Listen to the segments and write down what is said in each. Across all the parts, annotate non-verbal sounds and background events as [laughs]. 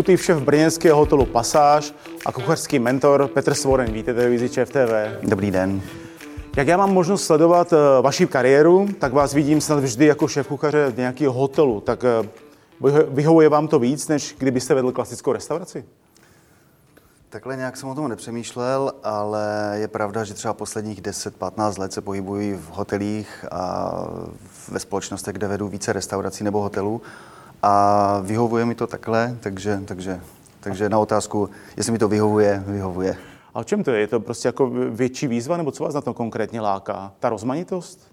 exekutiv šéf brněnského hotelu Pasáž a kuchařský mentor Petr Svoren. Vítejte televizi ČF TV. Dobrý den. Jak já mám možnost sledovat eh, vaši kariéru, tak vás vidím snad vždy jako šéf kuchaře nějakého hotelu. Tak eh, vyhovuje vám to víc, než kdybyste vedl klasickou restauraci? Takhle nějak jsem o tom nepřemýšlel, ale je pravda, že třeba posledních 10-15 let se pohybuji v hotelích a ve společnostech, kde vedu více restaurací nebo hotelů a vyhovuje mi to takhle, takže, takže, takže na otázku, jestli mi to vyhovuje, vyhovuje. A o čem to je? Je to prostě jako větší výzva, nebo co vás na to konkrétně láká? Ta rozmanitost?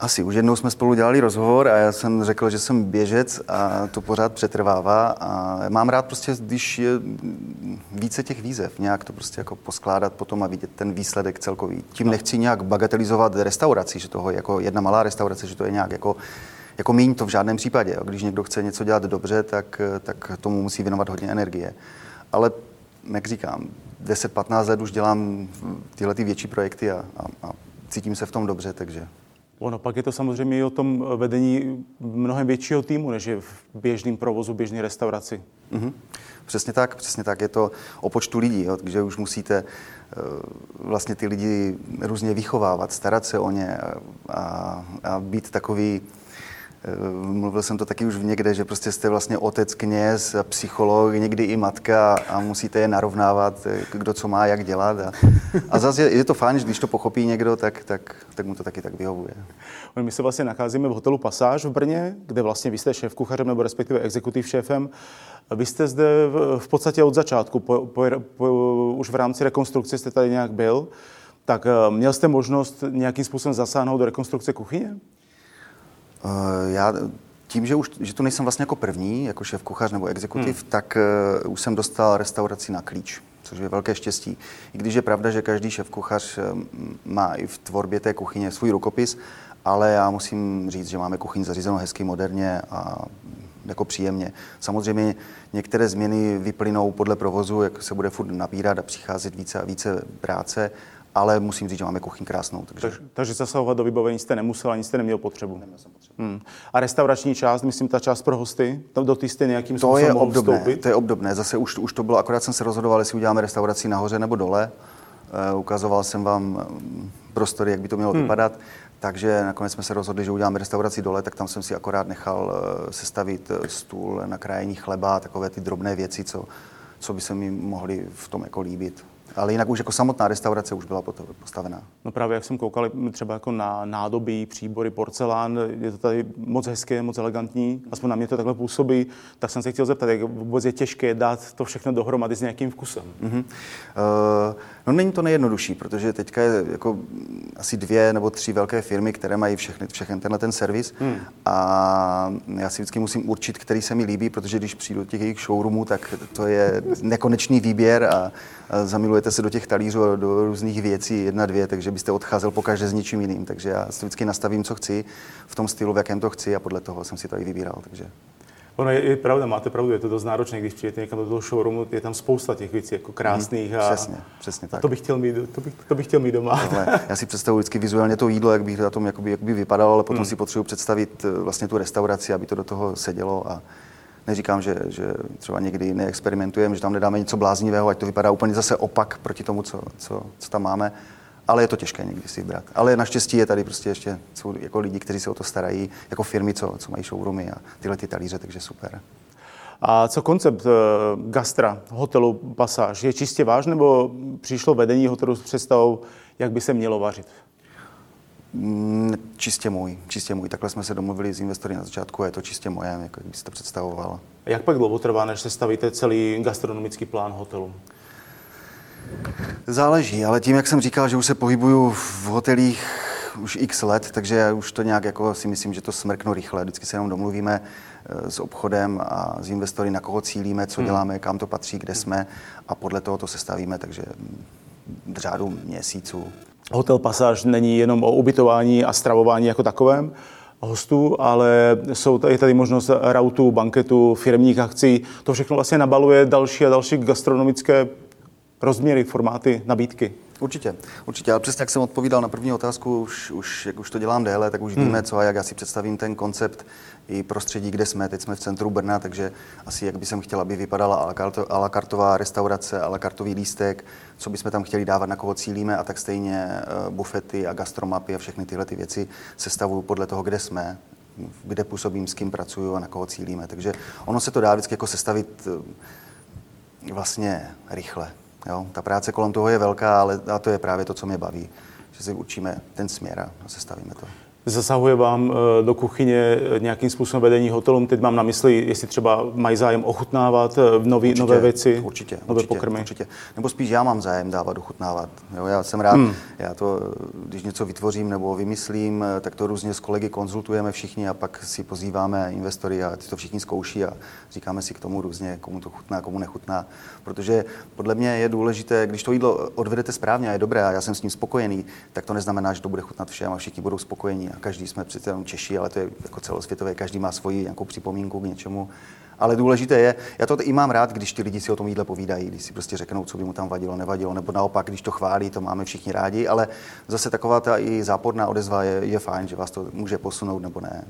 Asi. Už jednou jsme spolu dělali rozhovor a já jsem řekl, že jsem běžec a to pořád přetrvává a mám rád prostě, když je více těch výzev, nějak to prostě jako poskládat potom a vidět ten výsledek celkový. Tím nechci nějak bagatelizovat restauraci, že toho jako jedna malá restaurace, že to je nějak jako jako míň to v žádném případě. Když někdo chce něco dělat dobře, tak, tak tomu musí věnovat hodně energie. Ale, jak říkám, 10-15 let už dělám tyhle ty větší projekty a, a, a cítím se v tom dobře, takže Ono pak je to samozřejmě i o tom vedení mnohem většího týmu, než je v běžném provozu, běžné restauraci. Mm-hmm. Přesně tak, přesně tak. Je to o počtu lidí, jo, takže už musíte uh, vlastně ty lidi různě vychovávat, starat se o ně a, a, být takový mluvil jsem to taky už v někde, že prostě jste vlastně otec, kněz, psycholog, někdy i matka a musíte je narovnávat, eh, kdo co má, jak dělat. A, a zase je, je to fajn, že když to pochopí někdo, tak, tak, tak mu to taky tak vyhovuje. My se vlastně nacházíme v hotelu Pasáž v Brně, kde vlastně vy jste šéf kuchařem nebo respektive exekutiv šéfem. Vy jste zde v, v podstatě od začátku, po, po, po, už v rámci rekonstrukce jste tady nějak byl. Tak eh, měl jste možnost nějakým způsobem zasáhnout do rekonstrukce kuchyně? Uh, já tím, že, už, že tu nejsem vlastně jako první, jako šéf kuchař nebo exekutiv, hmm. tak uh, už jsem dostal restauraci na klíč, což je velké štěstí. I když je pravda, že každý šéf kuchař uh, má i v tvorbě té kuchyně svůj rukopis, ale já musím říct, že máme kuchyň zařízenou hezky, moderně a jako příjemně. Samozřejmě některé změny vyplynou podle provozu, jak se bude furt nabírat a přicházet více a více práce, ale musím říct, že máme kuchyň krásnou. Takže, takže, takže zasahovat do vybavení jste nemusel, ani jste neměl potřebu. Neměl jsem potřebu. Hmm. A restaurační část, myslím, ta část pro hosty, tam do ty jste nějakým to je obdobné, vstoupit? To je obdobné, zase už, už to bylo, akorát jsem se rozhodoval, jestli uděláme restauraci nahoře nebo dole. Uh, ukazoval jsem vám mm, prostory, jak by to mělo hmm. vypadat. Takže nakonec jsme se rozhodli, že uděláme restauraci dole, tak tam jsem si akorát nechal uh, sestavit eh, stůl na krájení chleba, takové ty drobné věci, co, co by se mi mohly v tom jako líbit ale jinak už jako samotná restaurace už byla postavená. No právě jak jsem koukal třeba jako na nádobí, příbory, porcelán, je to tady moc hezké, moc elegantní, aspoň na mě to takhle působí, tak jsem se chtěl zeptat, jak vůbec je těžké dát to všechno dohromady s nějakým vkusem. Mm-hmm. Uh, no není to nejjednodušší, protože teďka je jako asi dvě nebo tři velké firmy, které mají všechny, všechny tenhle ten servis hmm. a já si vždycky musím určit, který se mi líbí, protože když přijdu do těch jejich showroomů, tak to je nekonečný výběr a zamilujete se do těch talířů, do různých věcí, jedna, dvě, takže byste odcházel pokaždé s něčím jiným. Takže já si vždycky nastavím, co chci, v tom stylu, v jakém to chci a podle toho jsem si to i vybíral. Takže. Ono je, je pravda, máte pravdu, je to dost náročné, když přijete někam do toho showroomu, je tam spousta těch věcí, jako krásných. Mm, a, přesně, přesně tak. A to bych chtěl mít, to bych, to bych chtěl mít doma. Takhle, já si představuji vždycky vizuálně to jídlo, jak bych na tom jakoby, jakoby vypadalo, ale potom mm. si potřebuji představit eh, vlastně tu restauraci, aby to do toho sedělo a, Neříkám, že, že třeba někdy neexperimentujeme, že tam nedáme něco bláznivého, ať to vypadá úplně zase opak proti tomu, co, co, co tam máme. Ale je to těžké někdy si vybrat. Ale naštěstí je tady prostě ještě jsou jako lidi, kteří se o to starají, jako firmy, co, co mají showroomy a tyhle ty talíře, takže super. A co koncept uh, gastra, hotelu Pasáž? Je čistě váš, nebo přišlo vedení hotelu s představou, jak by se mělo vařit? Mm, čistě můj, čistě můj. Takhle jsme se domluvili s investory na začátku a je to čistě moje, jako jak byste to představoval. Jak pak dlouho trvá, než se stavíte celý gastronomický plán hotelu? Záleží, ale tím, jak jsem říkal, že už se pohybuju v hotelích už x let, takže já už to nějak jako si myslím, že to smrknu rychle. Vždycky se jenom domluvíme eh, s obchodem a s investory, na koho cílíme, co hmm. děláme, kam to patří, kde jsme a podle toho to sestavíme, takže v řádu měsíců. Hotel Pasáž není jenom o ubytování a stravování jako takovém hostů, ale jsou tady, tady možnost rautu, banketu, firmních akcí. To všechno vlastně nabaluje další a další gastronomické rozměry, formáty, nabídky. Určitě, určitě. Ale přesně jak jsem odpovídal na první otázku, už, už jak už to dělám déle, tak už hmm. víme, co a jak já si představím ten koncept i prostředí, kde jsme. Teď jsme v centru Brna, takže asi jak by jsem chtěl, aby vypadala a la kartová restaurace, a la kartový lístek, co bychom tam chtěli dávat, na koho cílíme a tak stejně eh, bufety a gastromapy a všechny tyhle ty věci sestavuju podle toho, kde jsme, kde působím, s kým pracuju a na koho cílíme. Takže ono se to dá vždycky jako sestavit eh, vlastně rychle. Jo? Ta práce kolem toho je velká, ale a to je právě to, co mě baví, že si učíme ten směr a sestavíme to. Zasahuje vám eh, do kuchyně eh, nějakým způsobem vedení hotelům? Teď mám na mysli, jestli třeba mají zájem ochutnávat eh, nový, určitě, nové věci, určitě, nové určitě, pokrmy? Určitě. Nebo spíš já mám zájem dávat ochutnávat. Jo, já jsem rád, hmm. já to, když něco vytvořím nebo vymyslím, tak to různě s kolegy konzultujeme všichni a pak si pozýváme investory a ty to všichni zkouší a říkáme si k tomu různě, komu to chutná, komu nechutná. Protože podle mě je důležité, když to jídlo odvedete správně a je dobré a já jsem s ním spokojený, tak to neznamená, že to bude chutnat všem a všichni budou spokojení každý jsme přece jenom Češi, ale to je jako celosvětové, každý má svoji nějakou připomínku k něčemu. Ale důležité je, já to i mám rád, když ty lidi si o tom jídle povídají, když si prostě řeknou, co by mu tam vadilo, nevadilo, nebo naopak, když to chválí, to máme všichni rádi, ale zase taková ta i záporná odezva je, je fajn, že vás to může posunout nebo ne.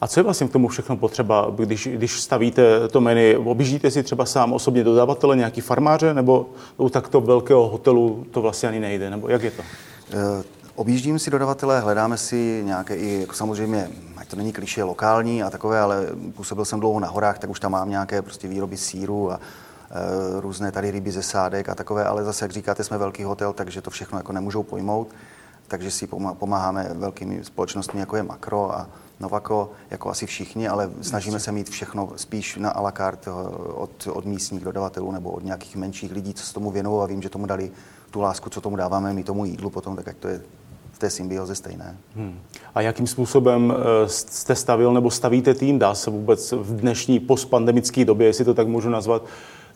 A co je vlastně k tomu všechno potřeba, když, když stavíte to menu? Objíždíte si třeba sám osobně dodavatele, nějaký farmáře, nebo u takto velkého hotelu to vlastně ani nejde, nebo jak je to? Uh, Objíždím si dodavatele, hledáme si nějaké i, jako samozřejmě, ať to není kliše lokální a takové, ale působil jsem dlouho na horách, tak už tam mám nějaké prostě výroby síru a e, různé tady ryby ze sádek a takové, ale zase, jak říkáte, jsme velký hotel, takže to všechno jako nemůžou pojmout, takže si pomáháme velkými společnostmi, jako je Makro a Novako, jako asi všichni, ale snažíme se mít všechno spíš na à la carte e, od, od místních dodavatelů nebo od nějakých menších lidí, co se tomu věnují a vím, že tomu dali tu lásku, co tomu dáváme my tomu jídlu potom, tak jak to je té symbioze stejné. Hmm. A jakým způsobem eh, jste stavil nebo stavíte tým? Dá se vůbec v dnešní postpandemické době, jestli to tak můžu nazvat,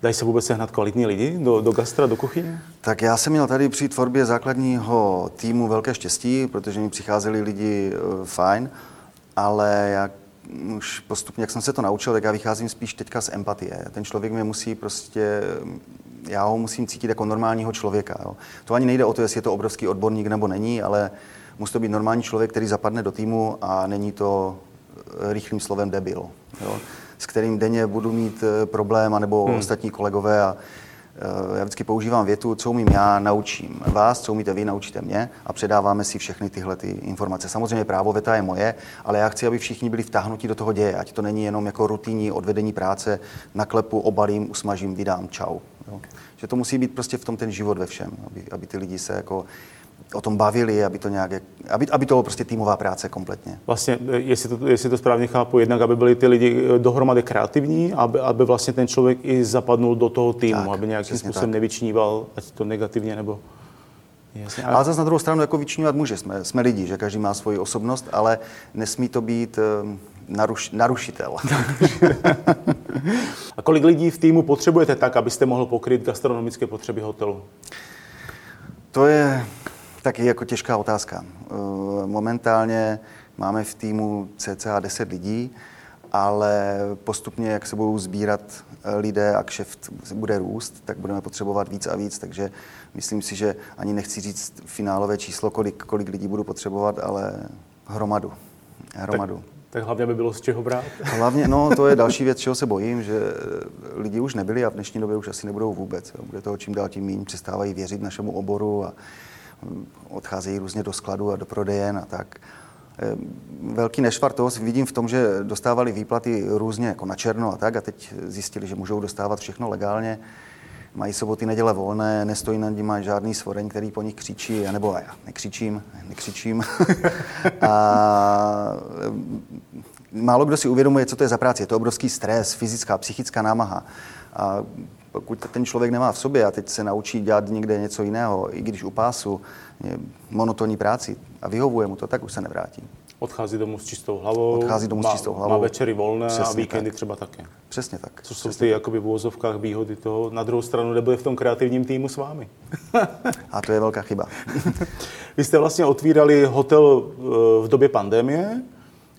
Dají se vůbec sehnat kvalitní lidi do, do gastra, do kuchyně? Tak já jsem měl tady při tvorbě základního týmu velké štěstí, protože mi přicházeli lidi uh, fajn, ale jak už postupně, jak jsem se to naučil, tak já vycházím spíš teďka z empatie. Ten člověk mě musí prostě já ho musím cítit jako normálního člověka. Jo. To ani nejde o to, jestli je to obrovský odborník nebo není, ale musí to být normální člověk, který zapadne do týmu a není to eh, rychlým slovem debil, jo, s kterým denně budu mít eh, problém, anebo hmm. ostatní kolegové a já vždycky používám větu, co umím já, naučím vás, co umíte vy, naučíte mě a předáváme si všechny tyhle ty informace. Samozřejmě právo veta je moje, ale já chci, aby všichni byli vtáhnutí do toho děje, ať to není jenom jako rutinní odvedení práce, naklepu, obalím, usmažím, vydám, čau. Jo. Že to musí být prostě v tom ten život ve všem, aby, aby ty lidi se jako o tom bavili, aby to nějak, aby, aby to bylo prostě týmová práce kompletně. Vlastně, jestli to, jestli to správně chápu, jednak, aby byli ty lidi eh, dohromady kreativní, aby, aby vlastně ten člověk i zapadnul do toho týmu, tak, aby nějakým způsobem tak. nevyčníval, ať to negativně nebo... Jasně, ale... ale zase na druhou stranu jako vyčnívat může, jsme, jsme lidi, že každý má svoji osobnost, ale nesmí to být um, naruš, narušitel. [laughs] A kolik lidí v týmu potřebujete tak, abyste mohl pokryt gastronomické potřeby hotelu? To je taky jako těžká otázka. Eh, momentálně máme v týmu cca 10 lidí, ale postupně, jak se budou sbírat eh, lidé a kšeft bude růst, tak budeme potřebovat víc a víc, takže myslím si, že ani nechci říct finálové číslo, kolik, kolik lidí budu potřebovat, ale hromadu. hromadu. Tak tak hlavně by bylo z čeho brát. [laughs] Hlavně, no, to je další věc, čeho se bojím, že lidi už nebyli a v dnešní době už asi nebudou vůbec. Bude toho čím dál tím méně, přestávají věřit našemu oboru a odcházejí různě do skladu a do prodejen a tak. Velký nešvar toho vidím v tom, že dostávali výplaty různě jako na černo a tak a teď zjistili, že můžou dostávat všechno legálně mají soboty, neděle volné, nestojí nad nimi žádný svoreň, který po nich křičí, nebo já nekřičím, nekřičím. [laughs] a málo kdo si uvědomuje, co to je za práci. Je to obrovský stres, fyzická, psychická námaha. A pokud ten člověk nemá v sobě a teď se naučí dělat někde něco jiného, i když u pásu, monotonní práci a vyhovuje mu to, tak už se nevrátí. Odchází domů s čistou hlavou. Odchází domů má, s čistou hlavou. Má večery volné Přesně a víkendy tak. třeba také. Přesně tak. Co jsou Přesně ty jakoby v úvozovkách výhody toho? Na druhou stranu nebude v tom kreativním týmu s vámi. [laughs] a to je velká chyba. [laughs] Vy jste vlastně otvírali hotel eh, v době pandemie.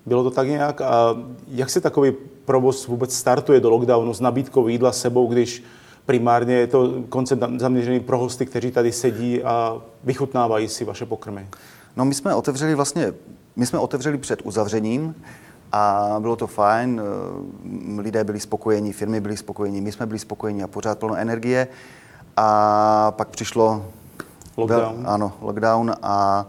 Bylo to tak nějak? A jak se takový provoz vůbec startuje do lockdownu s nabídkou jídla sebou, když primárně je to koncept zaměřený pro hosty, kteří tady sedí a vychutnávají si vaše pokrmy? No my jsme otevřeli vlastně, my jsme otevřeli před uzavřením a bylo to fajn, eh, lidé byli spokojení, firmy byly spokojení, my jsme byli spokojení a pořád plno energie. A pak přišlo lockdown. ano, lockdown a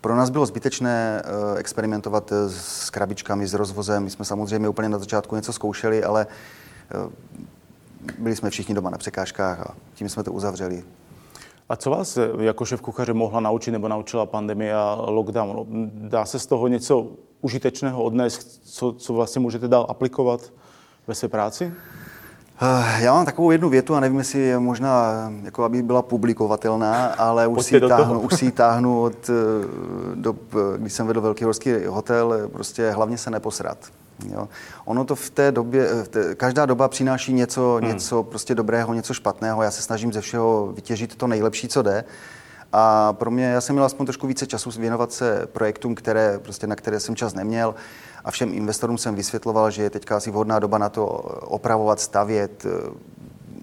pro nás bylo zbytečné eh, experimentovat s krabičkami, s rozvozem. My jsme samozřejmě úplně na začátku něco zkoušeli, ale eh, byli jsme všichni doma na překážkách a tím jsme to uzavřeli. A co vás jako šéf kuchaře mohla naučit nebo naučila pandemie a lockdown? Dá se z toho něco užitečného odnést, co, co vlastně můžete dál aplikovat ve své práci? Eh, já mám takovou jednu větu a nevím, jestli je možná, jako aby byla publikovatelná, ale už si, táhnu, už si ji táhnu od eh, dob, když jsem vedl velký horský hotel, prostě hlavně se neposrat. Jo. Ono to v té době, v té, každá doba přináší něco, hmm. něco prostě dobrého, něco špatného. Já se snažím ze všeho vytěžit to nejlepší, co jde. A pro mě, já jsem měl aspoň trošku více času věnovat se projektům, které, prostě na které jsem čas neměl. A všem investorům jsem vysvětloval, že je teďka asi vhodná doba na to opravovat, stavět,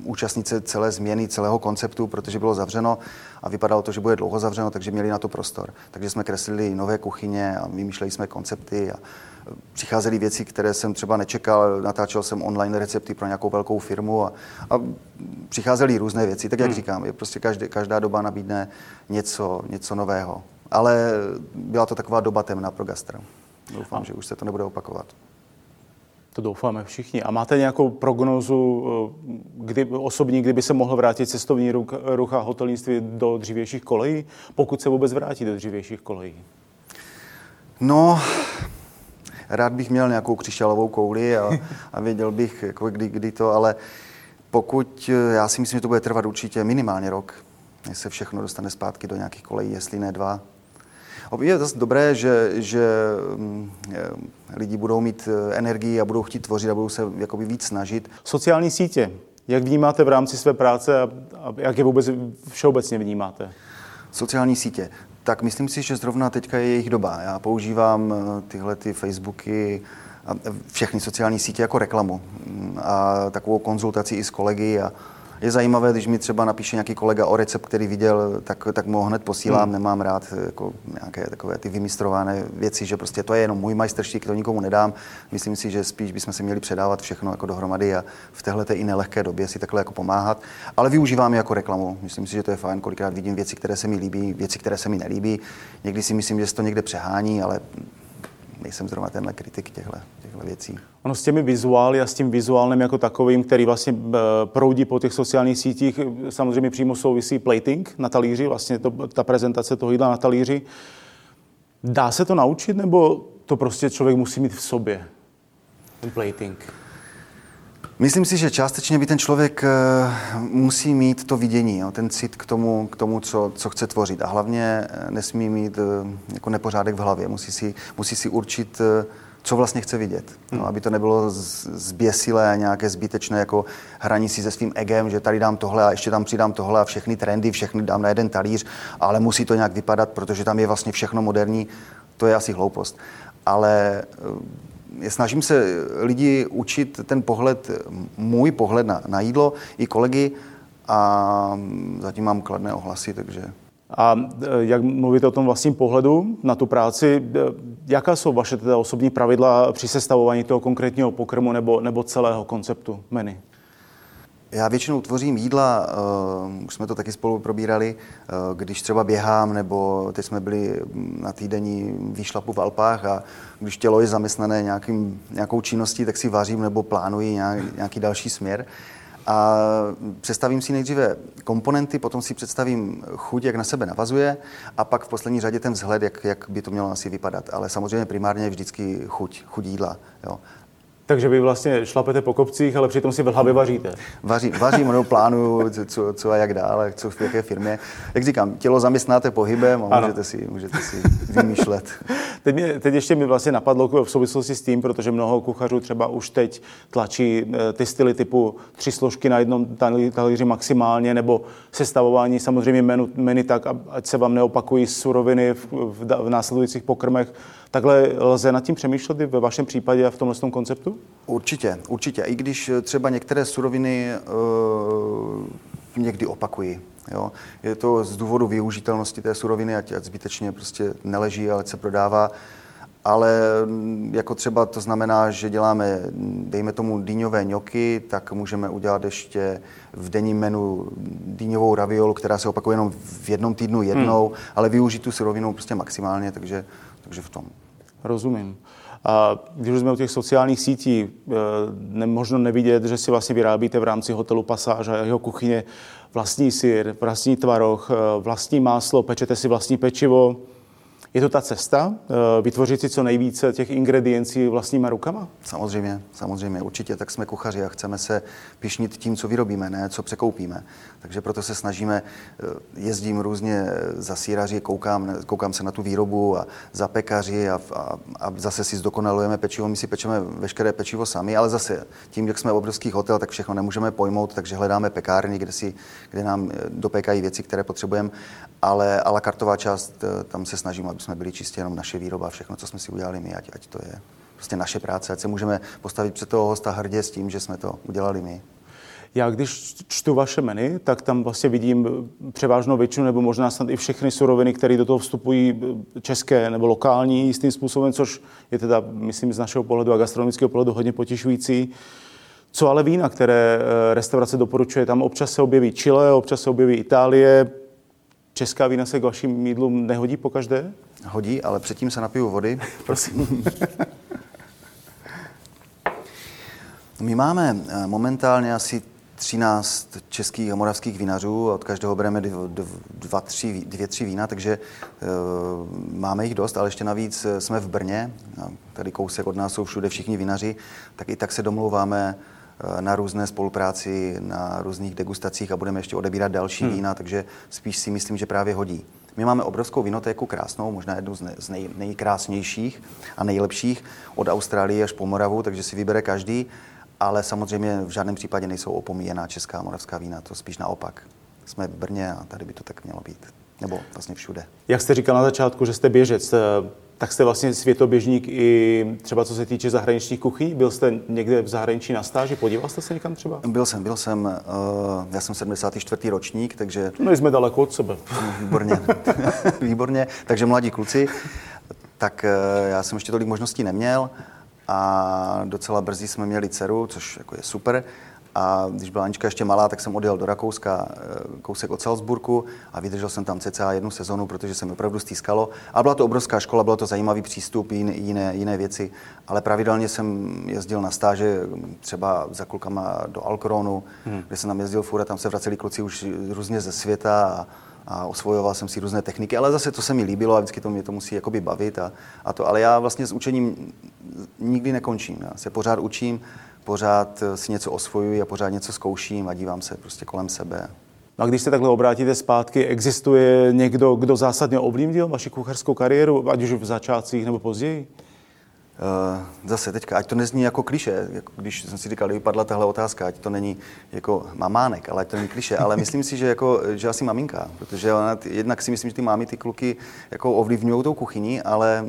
účastnit se celé změny, celého konceptu, protože bylo zavřeno a vypadalo to, že bude dlouho zavřeno, takže měli na to prostor. Takže jsme kreslili nové kuchyně a vymýšleli jsme koncepty a přicházely věci, které jsem třeba nečekal. Natáčel jsem online recepty pro nějakou velkou firmu a, a přicházely různé věci. Tak jak hmm. říkám, je prostě každý, každá doba nabídne něco, něco nového. Ale byla to taková doba temná pro gastra. Doufám, a. že už se to nebude opakovat. To doufáme všichni. A máte nějakou prognózu eh, kdy, osobní, kdyby se mohl vrátit cestovní ruch, ruch a hotelnictví do dřívějších kolejí, pokud se vůbec vrátí do dřívějších kolejí? No, rád bych měl nějakou křišťalovou kouli a, a věděl bych, jako kdy, kdy to, ale pokud, eh, já si myslím, že to bude trvat určitě minimálně rok, než se všechno dostane zpátky do nějakých kolejí, jestli ne dva. Je zase dobré, že, že mm, lidi budou mít eh, energii a budou chtít tvořit a budou se jakoby víc snažit. Sociální sítě, jak vnímáte v rámci své práce a, a jak je vůbec všeobecně vnímáte? Sociální sítě. Tak myslím si, že zrovna teďka je jejich doba. Já používám eh, tyhle ty Facebooky a všechny sociální sítě jako reklamu mm, a takovou konzultaci i s kolegy a, je zajímavé, když mi třeba napíše nějaký kolega o recept, který viděl, tak, tak mu ho hned posílám. Hmm. Nemám rád jako nějaké takové ty vymistrované věci, že prostě to je jenom můj majstrštík, to nikomu nedám. Myslím si, že spíš bychom si měli předávat všechno jako dohromady a v téhle i nelehké době si takhle jako pomáhat. Ale využívám je jako reklamu. Myslím si, že to je fajn. Kolikrát vidím věci, které se mi líbí, věci, které se mi nelíbí. Někdy si myslím, že se to někde přehání, ale nejsem zrovna tenhle kritik těchto, těchto věcí. Ono s těmi vizuály a s tím vizuálním jako takovým, který vlastně eh, proudí po těch sociálních sítích, samozřejmě přímo souvisí plating na talíři, vlastně to, ta prezentace toho jídla na talíři. Dá se to naučit, nebo to prostě člověk musí mít v sobě, ten plating? Myslím si, že částečně by ten člověk eh, musí mít to vidění, jo, ten cit k tomu, k tomu co, co chce tvořit. A hlavně eh, nesmí mít eh, jako nepořádek v hlavě. Musí si, musí si určit, co vlastně chce vidět. No, hmm. aby to nebylo zběsilé a nějaké zbytečné jako hraní si se svým egem, že tady dám tohle a ještě tam přidám tohle a všechny trendy, všechny dám na jeden talíř, ale musí to nějak vypadat, protože tam je vlastně všechno moderní. To je asi hloupost. Ale snažím se lidi učit ten pohled, můj pohled na, na jídlo, i kolegy a zatím mám kladné ohlasy, takže... A e, jak mluvíte o tom vlastním pohledu na tu práci, e, jaká jsou vaše teda osobní pravidla při sestavování toho konkrétního pokrmu nebo, nebo celého konceptu menu? Já většinou tvořím jídla, uh, už jsme to taky spolu probírali, uh, když třeba běhám, nebo teď jsme byli na týdenní výšlapu v Alpách a když tělo je zaměstnané nějakým, nějakou činností, tak si vařím nebo plánuji nějak, nějaký další směr. A představím si nejdříve komponenty, potom si představím chuť, jak na sebe navazuje a pak v poslední řadě ten vzhled, jak, jak by to mělo asi vypadat. Ale samozřejmě primárně vždycky chuť, chuť jídla. Jo. Takže vy vlastně šlapete po kopcích, ale přitom si v hlavě vaříte. Vaří, vařím, nebo plánuju, co, co a jak dále, co v jaké firmě. Jak říkám, tělo zaměstnáte pohybem a můžete si, můžete si vymýšlet. [laughs] teď, mě, teď ještě mi vlastně napadlo v souvislosti s tím, protože mnoho kuchařů třeba už teď tlačí eh, ty styly typu tři složky na jednom talíři maximálně, nebo sestavování samozřejmě menu, menu tak, ať se vám neopakují suroviny v, v, v následujících pokrmech. Takhle lze nad tím přemýšlet i ve vašem případě a v tomhle tom konceptu? Určitě, určitě. I když třeba některé suroviny uh, někdy opakují. Jo. Je to z důvodu využitelnosti té suroviny, ať, ať zbytečně prostě neleží, ale se prodává. Ale mm, jako třeba to znamená, že děláme, dejme tomu, dýňové ňoky, tak můžeme udělat ještě v denním menu dýňovou raviolu, která se opakuje jenom v jednom týdnu jednou, hmm. ale využít tu surovinu prostě maximálně, takže, takže v tom. Rozumím. A když jsme u těch sociálních sítí, eh, nemožno nevidět, že si vlastně vyrábíte v rámci hotelu Pasáž a jeho kuchyně vlastní syr, vlastní tvaroh, eh, vlastní máslo, pečete si vlastní pečivo. Je to ta cesta, eh, vytvořit si co nejvíce těch ingrediencí vlastníma rukama? Samozřejmě, samozřejmě, určitě, tak jsme kuchaři a chceme se pišnit tím, co vyrobíme, ne co překoupíme. Takže proto se snažíme, eh, jezdím různě za síraři, koukám, koukám se na tu výrobu a za pekaři a, a, a zase si zdokonalujeme pečivo, my si pečeme veškeré pečivo sami, ale zase tím, jak jsme obrovský hotel, tak všechno nemůžeme pojmout, takže hledáme pekárny, kde, si, kde nám eh, dopékají věci, které potřebujeme, ale a la kartová část, tam se snažíme, aby jsme byli čistě jenom naše výroba, všechno, co jsme si udělali my, ať, ať to je prostě naše práce, ať se můžeme postavit před toho hosta hrdě s tím, že jsme to udělali my. Já když čtu vaše menu, tak tam vlastně vidím převážnou většinu nebo možná snad i všechny suroviny, které do toho vstupují české nebo lokální jistým způsobem, což je teda, myslím, z našeho pohledu a gastronomického pohledu hodně potěšující. Co ale vína, které eh, restaurace doporučuje? Tam občas se objeví Chile, občas se objeví Itálie. Česká vína se k vašim jídlům nehodí po každé? Hodí, ale předtím se napiju vody. [laughs] Prosím. [laughs] My máme eh, momentálně asi 13 českých a moravských vinařů, od každého bereme dva, tři, dvě, tři vína, takže uh, máme jich dost, ale ještě navíc eh, jsme v Brně, tady kousek od nás jsou všude všichni vinaři, tak i tak se domlouváme na různé spolupráci, na různých degustacích a budeme ještě odebírat další hmm. vína, takže spíš si myslím, že právě hodí. My máme obrovskou vinotéku krásnou, možná jednu z, ne, z nej, nejkrásnějších a nejlepších od Austrálie až po Moravu, takže si vybere každý, ale samozřejmě v žádném případě nejsou opomíjená česká a moravská vína, to spíš naopak. Jsme v Brně a tady by to tak mělo být. Nebo vlastně všude. Jak jste říkal na začátku, že jste běžec, tak jste vlastně světoběžník i třeba co se týče zahraničních kuchyní? Byl jste někde v zahraničí na stáži? Podíval jste se někam třeba? Byl jsem, byl jsem. Uh, já jsem 74. ročník, takže... No jsme daleko od sebe. Výborně. [laughs] Výborně. Takže mladí kluci. Tak uh, já jsem ještě tolik možností neměl a docela brzy jsme měli dceru, což jako je super. A když byla Anička ještě malá, tak jsem odjel do Rakouska, eh, kousek od Salzburgu a vydržel jsem tam cca jednu sezonu, protože se mi opravdu stýskalo. A byla to obrovská škola, bylo to zajímavý přístup, jiné, jiné věci. Ale pravidelně jsem jezdil na stáže třeba za klukama do Alkronu, hmm. kde jsem tam jezdil furt a tam se vraceli kluci už různě ze světa a, a osvojoval jsem si různé techniky, ale zase to se mi líbilo a vždycky to mě to musí jakoby bavit a, a to. Ale já vlastně s učením nikdy nekončím, já se pořád učím pořád eh, si něco osvojuji a pořád něco zkouším a dívám se prostě kolem sebe. No a když se takhle obrátíte zpátky, existuje někdo, kdo zásadně ovlivnil vaši kuchařskou kariéru, ať už v začátcích nebo později? Uh, zase teďka, ať to nezní jako kliše, jako když jsem si říkal, kdyby padla tahle otázka, ať to není jako mamánek, ale ať to není kliše, ale myslím si, že, jako, že asi maminka, protože ona, jednak si myslím, že ty mámy ty kluky jako ovlivňují tou kuchyni, ale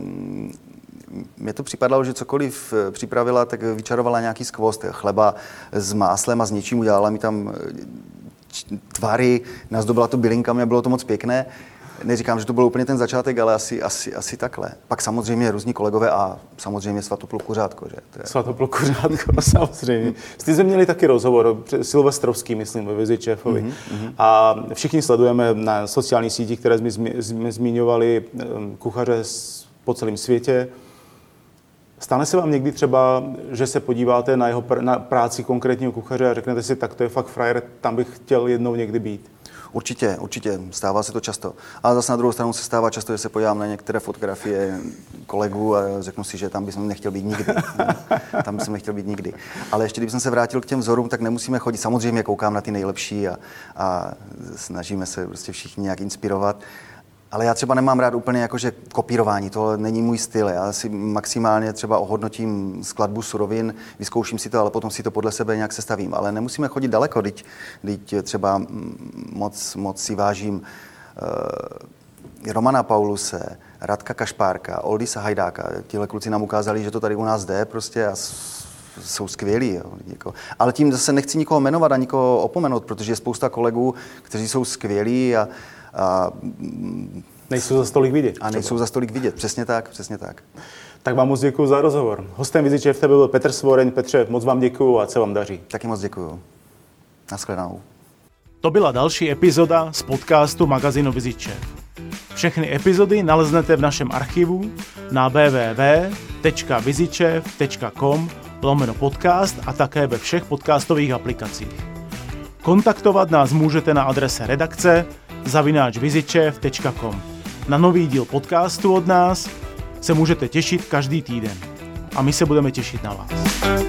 mě to připadalo, že cokoliv eh, připravila, tak vyčarovala nějaký skvost chleba s máslem a s něčím, udělala mi tam eh, tvary, nazdobila to bylinkami a bylo to moc pěkné. Neříkám, že to byl úplně ten začátek, ale asi, asi, asi takhle. Pak samozřejmě různí kolegové a samozřejmě Svatopluk Kuřátko. Že? To je... Svatopluk Kuřátko, [laughs] samozřejmě. S tím jsme měli taky rozhovor, Silvestrovský, myslím, ve Vizi Čefovi. Mm-hmm. A všichni sledujeme na sociálních sítích, které jsme, jsme zmiňovali, eh, kuchaře po celém světě. Stane se vám někdy třeba, že se podíváte na jeho pr- na práci konkrétního kuchaře a řeknete si, tak to je fakt frajer, tam bych chtěl jednou někdy být? Určitě, určitě, stává se to často. Ale zase na druhou stranu se stává často, že se podívám na některé fotografie kolegů a řeknu si, že tam bych nechtěl být nikdy. [laughs] tam bych nechtěl být nikdy. Ale ještě jsem se vrátil k těm vzorům, tak nemusíme chodit. Samozřejmě koukám na ty nejlepší a, a snažíme se prostě všichni nějak inspirovat. Ale já třeba nemám rád úplně jakože kopírování, to není můj styl. Já si maximálně třeba ohodnotím skladbu surovin, vyzkouším si to, ale potom si to podle sebe nějak sestavím. Ale nemusíme chodit daleko, teď, teď třeba moc, moc si vážím uh, Romana Pauluse, Radka Kašpárka, Oldisa Hajdáka. Tihle kluci nám ukázali, že to tady u nás jde prostě a jsou skvělí. Jo, jako. Ale tím zase nechci nikoho jmenovat a nikoho opomenout, protože je spousta kolegů, kteří jsou skvělí a, a Nejsou za stolik vidět. A nejsou za stolik vidět, přesně tak, přesně tak. Tak vám moc děkuji za rozhovor. Hostem Viziče FT byl Petr Svoreň. Petře, moc vám děkuji a co vám daří. Taky moc děkuji. Naschledanou. To byla další epizoda z podcastu magazínu Viziče. Všechny epizody naleznete v našem archivu na www.vizičev.com lomeno podcast a také ve všech podcastových aplikacích. Kontaktovat nás můžete na adrese redakce zavináčvizičev.com. Na nový díl podcastu od nás se můžete těšit každý týden. A my se budeme těšit na vás.